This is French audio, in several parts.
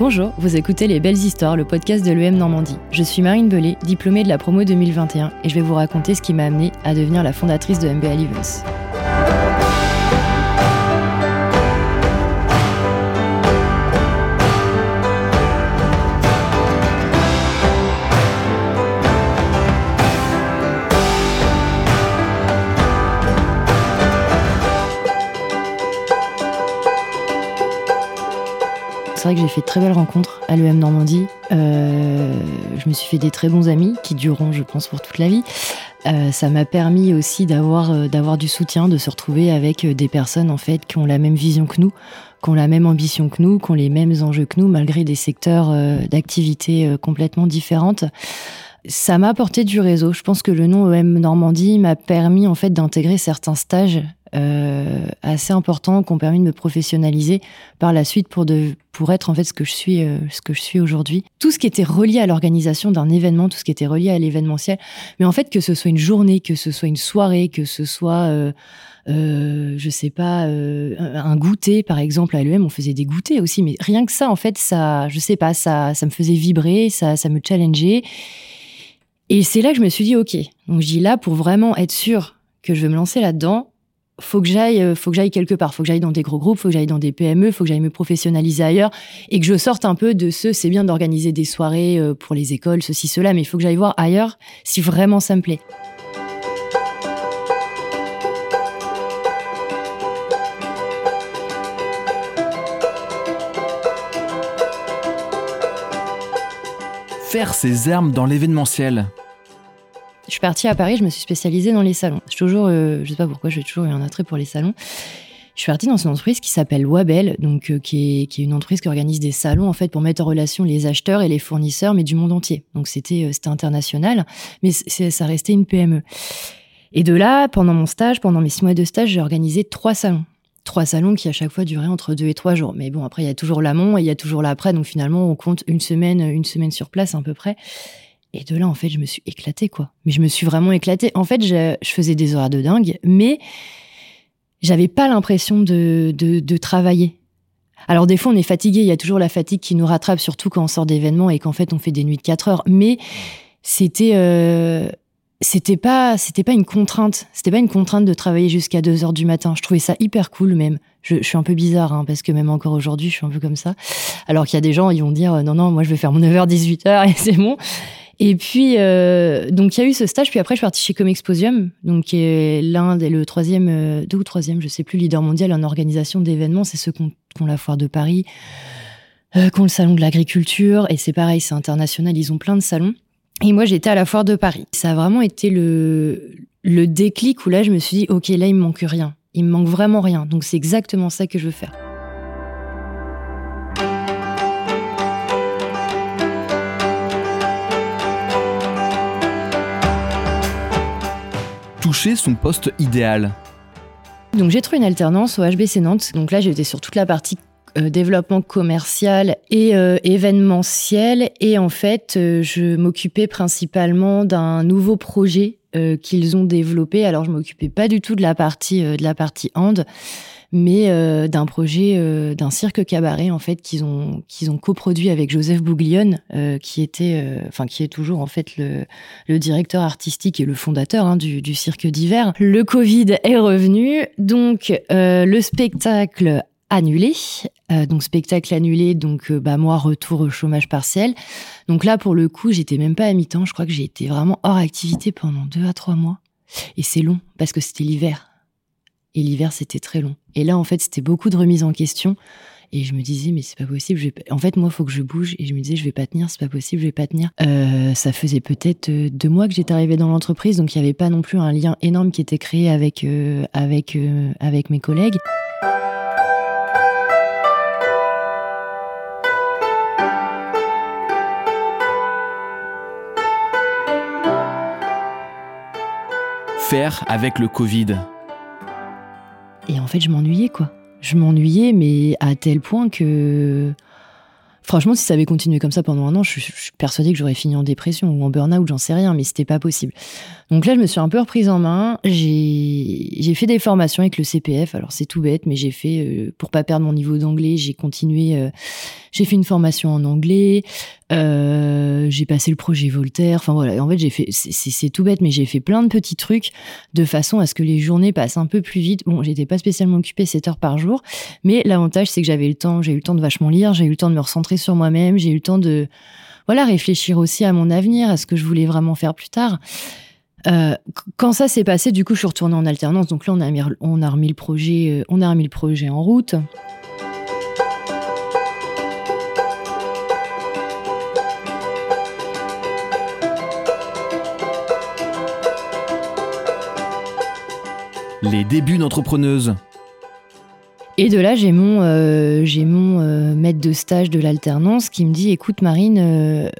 Bonjour, vous écoutez Les Belles Histoires, le podcast de l'EM Normandie. Je suis Marine Belay, diplômée de la promo 2021, et je vais vous raconter ce qui m'a amenée à devenir la fondatrice de MBA Events. C'est vrai que j'ai fait de très belles rencontres à l'EM Normandie. Euh, je me suis fait des très bons amis qui dureront, je pense, pour toute la vie. Euh, ça m'a permis aussi d'avoir euh, d'avoir du soutien, de se retrouver avec des personnes en fait qui ont la même vision que nous, qui ont la même ambition que nous, qui ont les mêmes enjeux que nous, malgré des secteurs d'activité complètement différentes. Ça m'a apporté du réseau. Je pense que le nom EM Normandie m'a permis en fait d'intégrer certains stages euh, assez importants qui ont permis de me professionnaliser par la suite pour de pour être en fait ce que je suis euh, suis aujourd'hui. Tout ce qui était relié à l'organisation d'un événement, tout ce qui était relié à l'événementiel, mais en fait que ce soit une journée, que ce soit une soirée, que ce soit euh, euh je sais pas un goûter par exemple à l'EM, on faisait des goûters aussi, mais rien que ça en fait ça je sais pas ça ça me faisait vibrer, ça ça me challengeait. Et c'est là que je me suis dit ok, donc je dis là pour vraiment être sûr que je veux me lancer là-dedans, faut que j'aille euh, faut que j'aille quelque part. Faut que j'aille dans des gros groupes faut que j'aille dans des PME faut que j'aille me professionnaliser ailleurs et que je sorte un peu de ce c'est bien d'organiser des soirées euh, pour les écoles ceci cela mais il faut que j'aille voir ailleurs si vraiment ça me plaît. Faire ses armes dans l'événementiel, je suis partie à Paris, je me suis spécialisée dans les salons. Je toujours, euh, je sais pas pourquoi, j'ai toujours eu un attrait pour les salons. Je suis partie dans une entreprise qui s'appelle Wabel, donc euh, qui, est, une entreprise qui organise des salons en fait pour mettre en relation les acheteurs et les fournisseurs, mais du monde entier. Donc c'était euh, c'était international, mais ça restait une PME. Et de là, pendant mon stage, pendant mes six mois de stage, j'ai organisé trois salons trois salons qui à chaque fois duraient entre deux et trois jours. Mais bon, après, il y a toujours l'amont et il y a toujours l'après. Donc finalement, on compte une semaine, une semaine sur place à peu près. Et de là, en fait, je me suis éclatée, quoi. Mais je me suis vraiment éclatée. En fait, je, faisais des horaires de dingue, mais j'avais pas l'impression de, de, travailler. Alors, des fois, on est fatigué. Il y a toujours la fatigue qui nous rattrape, surtout quand on sort d'événements et qu'en fait, on fait des nuits de 4 heures. Mais c'était, euh, c'était pas, c'était pas une contrainte. C'était pas une contrainte de travailler jusqu'à 2 heures du matin. Je trouvais ça hyper cool, même. Je, je suis un peu bizarre, hein, parce que même encore aujourd'hui, je suis un peu comme ça. Alors qu'il y a des gens, ils vont dire, non, non, moi, je vais faire mon 9h, 18h et c'est bon. Et puis, euh, donc, il y a eu ce stage. Puis après, je suis partie chez Comexposium, donc qui est l'un des, le troisième, euh, deux ou troisième, je sais plus, leader mondial en organisation d'événements. C'est ceux qui ont, la foire de Paris, euh, qui ont le salon de l'agriculture. Et c'est pareil, c'est international. Ils ont plein de salons. Et moi, j'étais à la foire de Paris. Ça a vraiment été le, le déclic où là, je me suis dit, OK, là, il me manque rien. Il me manque vraiment rien. Donc, c'est exactement ça que je veux faire. Son poste idéal Donc j'ai trouvé une alternance au HBC Nantes. Donc là j'étais sur toute la partie euh, développement commercial et euh, événementiel. Et en fait, euh, je m'occupais principalement d'un nouveau projet qu'ils ont développé. Alors, je m'occupais pas du tout de la partie de la partie hand, mais euh, d'un projet euh, d'un cirque cabaret en fait qu'ils ont qu'ils ont coproduit avec Joseph Bouglione euh, qui était enfin qui est toujours en fait le, le directeur artistique et le fondateur hein, du, du cirque d'hiver. Le Covid est revenu donc le spectacle annulé. donc spectacle annulé, donc bah moi retour au chômage partiel. Donc là pour le coup j'étais même pas à mi-temps, je crois que j'ai été vraiment hors activité pendant deux à trois mois. Et c'est long parce que c'était l'hiver. Et l'hiver, c'était très long. Et là, en fait, c'était beaucoup de remises en question. Et je me disais, mais c'est pas possible. Je En fait, moi, il faut que je bouge. Et je me disais, je vais pas tenir, c'est pas possible, je vais pas tenir. Euh, ça faisait peut-être euh, deux mois que j'étais arrivée dans l'entreprise, donc il y avait pas non plus un lien énorme qui était créé avec euh, avec avec mes collègues. Faire avec le Covid. Et en fait, je m'ennuyais, quoi. Je m'ennuyais, mais à tel point que. Franchement, si ça avait continué comme ça pendant un an, je, suis persuadée que j'aurais fini en dépression ou en burn-out, j'en sais rien, mais c'était pas possible. Donc là, je me suis un peu reprise en main. J'ai fait des formations avec le CPF. Alors c'est tout bête, mais j'ai fait, euh, pour pas perdre mon niveau d'anglais, j'ai continué, euh, J'ai fait une formation en anglais. Euh, j'ai passé le projet Voltaire. Enfin voilà, en fait, j'ai fait, c'est tout bête, mais j'ai fait plein de petits trucs de façon à ce que les journées passent un peu plus vite. Bon, j'étais pas spécialement occupée 7 heures par jour, mais l'avantage, c'est que j'avais le temps, j'ai eu le temps de vachement lire, j'ai eu le temps de me recentrer sur moi-même, j'ai eu le temps de, voilà, réfléchir aussi à mon avenir, à ce que je voulais vraiment faire plus tard. Euh, quand ça s'est passé, du coup, je suis retournée en alternance. Donc là, on a, remis le projet, euh, on a remis le projet en route. Les débuts d'entrepreneuse. Et de là, j'ai mon, euh, mon maître de stage de l'alternance qui me dit, écoute Marine,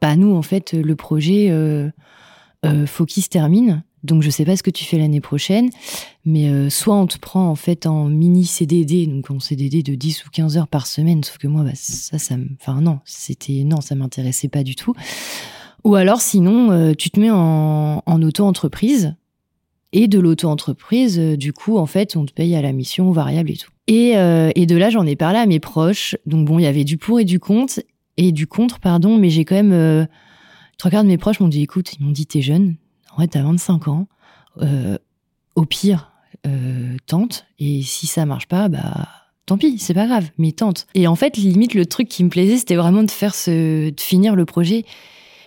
bah nous, en fait, le projet, euh, euh, faut qu'il se termine. Donc, je sais pas ce que tu fais l'année prochaine, mais euh, soit on te prend en fait en mini CDD, donc en CDD de 10 ou 15 heures par semaine, sauf que moi, bah, ça, ça. Enfin, non, c'était. Non, ça m'intéressait pas du tout. Ou alors, sinon, tu te mets en auto-entreprise. Et de l'auto-entreprise, du coup, en fait, on te paye à la mission variable et tout. Et, et de là, j'en ai parlé à mes proches. Donc bon, il y avait du pour et du contre et du contre, pardon, mais j'ai quand même. Euh, trois quarts de mes proches m'ont dit écoute, ils m'ont dit t'es jeune, en fait, t'as 25 ans, euh, au pire, euh, tente, et si ça marche pas, bah. Tant pis, c'est pas grave, mais tente. Et en fait, limite, le truc qui me plaisait, c'était vraiment de faire ce, de finir le projet.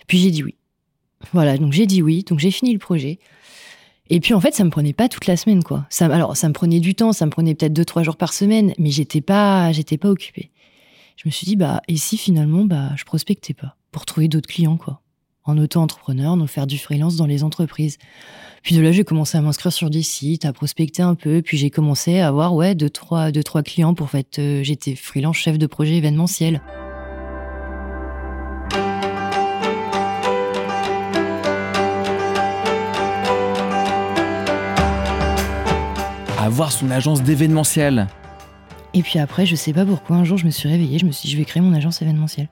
Puis j'ai dit oui. Voilà, donc j'ai dit oui, donc j'ai fini le projet. Et puis en fait, ça me prenait pas toute la semaine, quoi. Ça, alors, ça me prenait du temps, ça me prenait peut-être deux trois jours par semaine, mais j'étais pas, j'étais pas occupée je me suis dit, bah, et si finalement, bah, je prospectais pas pour trouver d'autres clients, quoi. En auto-entrepreneur, donc faire du freelance dans les entreprises. Puis de là, j'ai commencé à m'inscrire sur des sites, à prospecter un peu, puis j'ai commencé à avoir, ouais, deux, trois, deux, trois clients pour fait, euh, j'étais freelance chef de projet événementiel. Avoir son agence d'événementiel, et puis après, je sais pas pourquoi, un jour, je me suis réveillée, je me suis dit, je vais créer mon agence événementielle.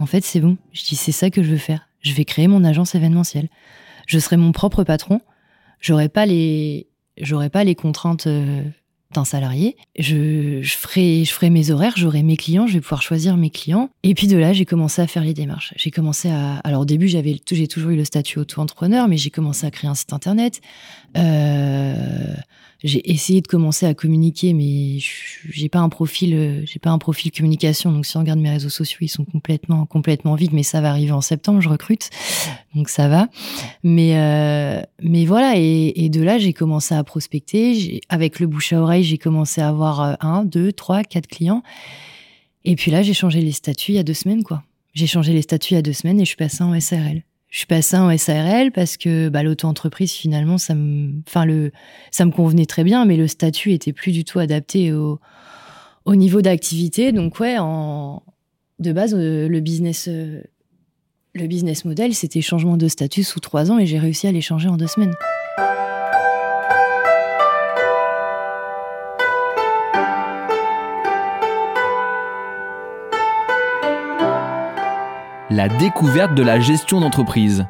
En fait, c'est bon. Je dis, c'est ça que je veux faire. Je vais créer mon agence événementielle. Je serai mon propre patron. J'aurai pas les, j'aurai pas les contraintes euh, d'un salarié. Je, je, ferai, je ferai mes horaires, j'aurai mes clients, je vais pouvoir choisir mes clients. Et puis de là, j'ai commencé à faire les démarches. J'ai commencé à, alors au début, j'avais, j'ai toujours eu le statut auto-entrepreneur, mais j'ai commencé à créer un site internet. Euh, j'ai essayé de commencer à communiquer, mais j'ai pas un profil, euh, j'ai pas un profil communication. Donc si on regarde mes réseaux sociaux, ils sont complètement, complètement vides. Mais ça va arriver en septembre, je recrute, donc ça va. Mais, euh, mais voilà. Et, et de là, j'ai commencé à prospecter. Avec le bouche à oreille, j'ai commencé à avoir euh, un, deux, trois, quatre clients. Et puis là, j'ai changé les statuts il y a deux semaines, quoi. J'ai changé les statuts il y a deux semaines et je suis passée en SRL je suis passée en SARL parce que bah, l'auto-entreprise finalement ça me convenait très bien mais le statut était plus du tout adapté au, au niveau d'activité donc ouais en de base euh, le business euh, le business model c'était changement de statut sous trois ans et j'ai réussi à les changer en deux semaines. Découverte de la gestion d'entreprise.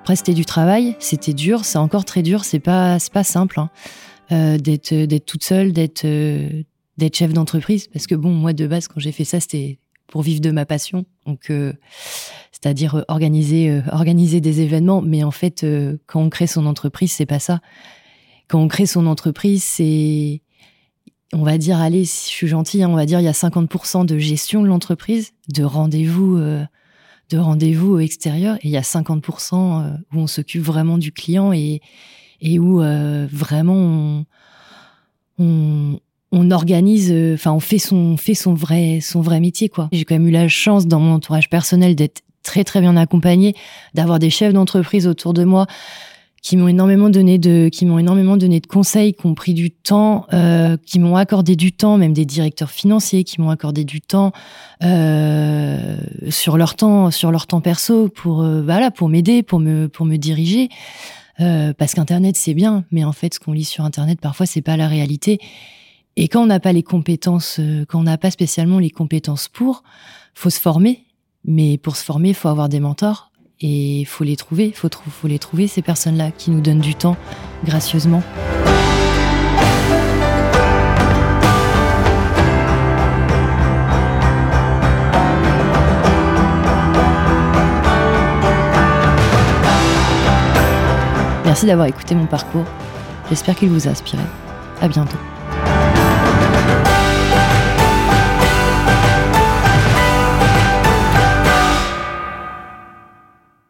Après, c'était du travail, c'était dur, c'est encore très dur, c'est pas, pas simple hein. euh, d'être, d'être toute seule, d'être, euh, chef d'entreprise. Parce que bon, moi, de base, quand j'ai fait ça, c'était pour vivre de ma passion. Euh, c'est-à-dire organiser, organiser des événements. Mais en fait, quand on crée son entreprise, c'est pas ça. Quand on crée son entreprise, c'est on va dire, allez, si je suis gentille, hein, on va dire, il y a 50% de gestion de l'entreprise, de rendez-vous, euh, de rendez-vous extérieurs, et il y a 50% euh, où on s'occupe vraiment du client et, et où euh, vraiment on, on, organise, enfin, on fait son, fait son vrai, son vrai métier, quoi. J'ai quand même eu la chance dans mon entourage personnel d'être très très bien accompagnée, d'avoir des chefs d'entreprise autour de moi qui m'ont énormément donné de qui m'ont énormément donné de conseils, qui ont pris du temps, euh, qui m'ont accordé du temps, même des directeurs financiers qui m'ont accordé du temps euh, sur leur temps sur leur temps perso pour euh, voilà pour m'aider, pour me pour me diriger. Parce qu'Internet c'est bien, mais en fait ce qu'on lit sur Internet parfois c'est pas la réalité. Et quand on n'a pas les compétences, quand on n'a pas spécialement les compétences pour, faut se former. Mais pour se former, il faut avoir des mentors, et il faut les trouver, il faut, les trouver, ces personnes-là qui nous donnent du temps gracieusement. Merci d'avoir écouté mon parcours. J'espère qu'il vous a inspiré. À bientôt.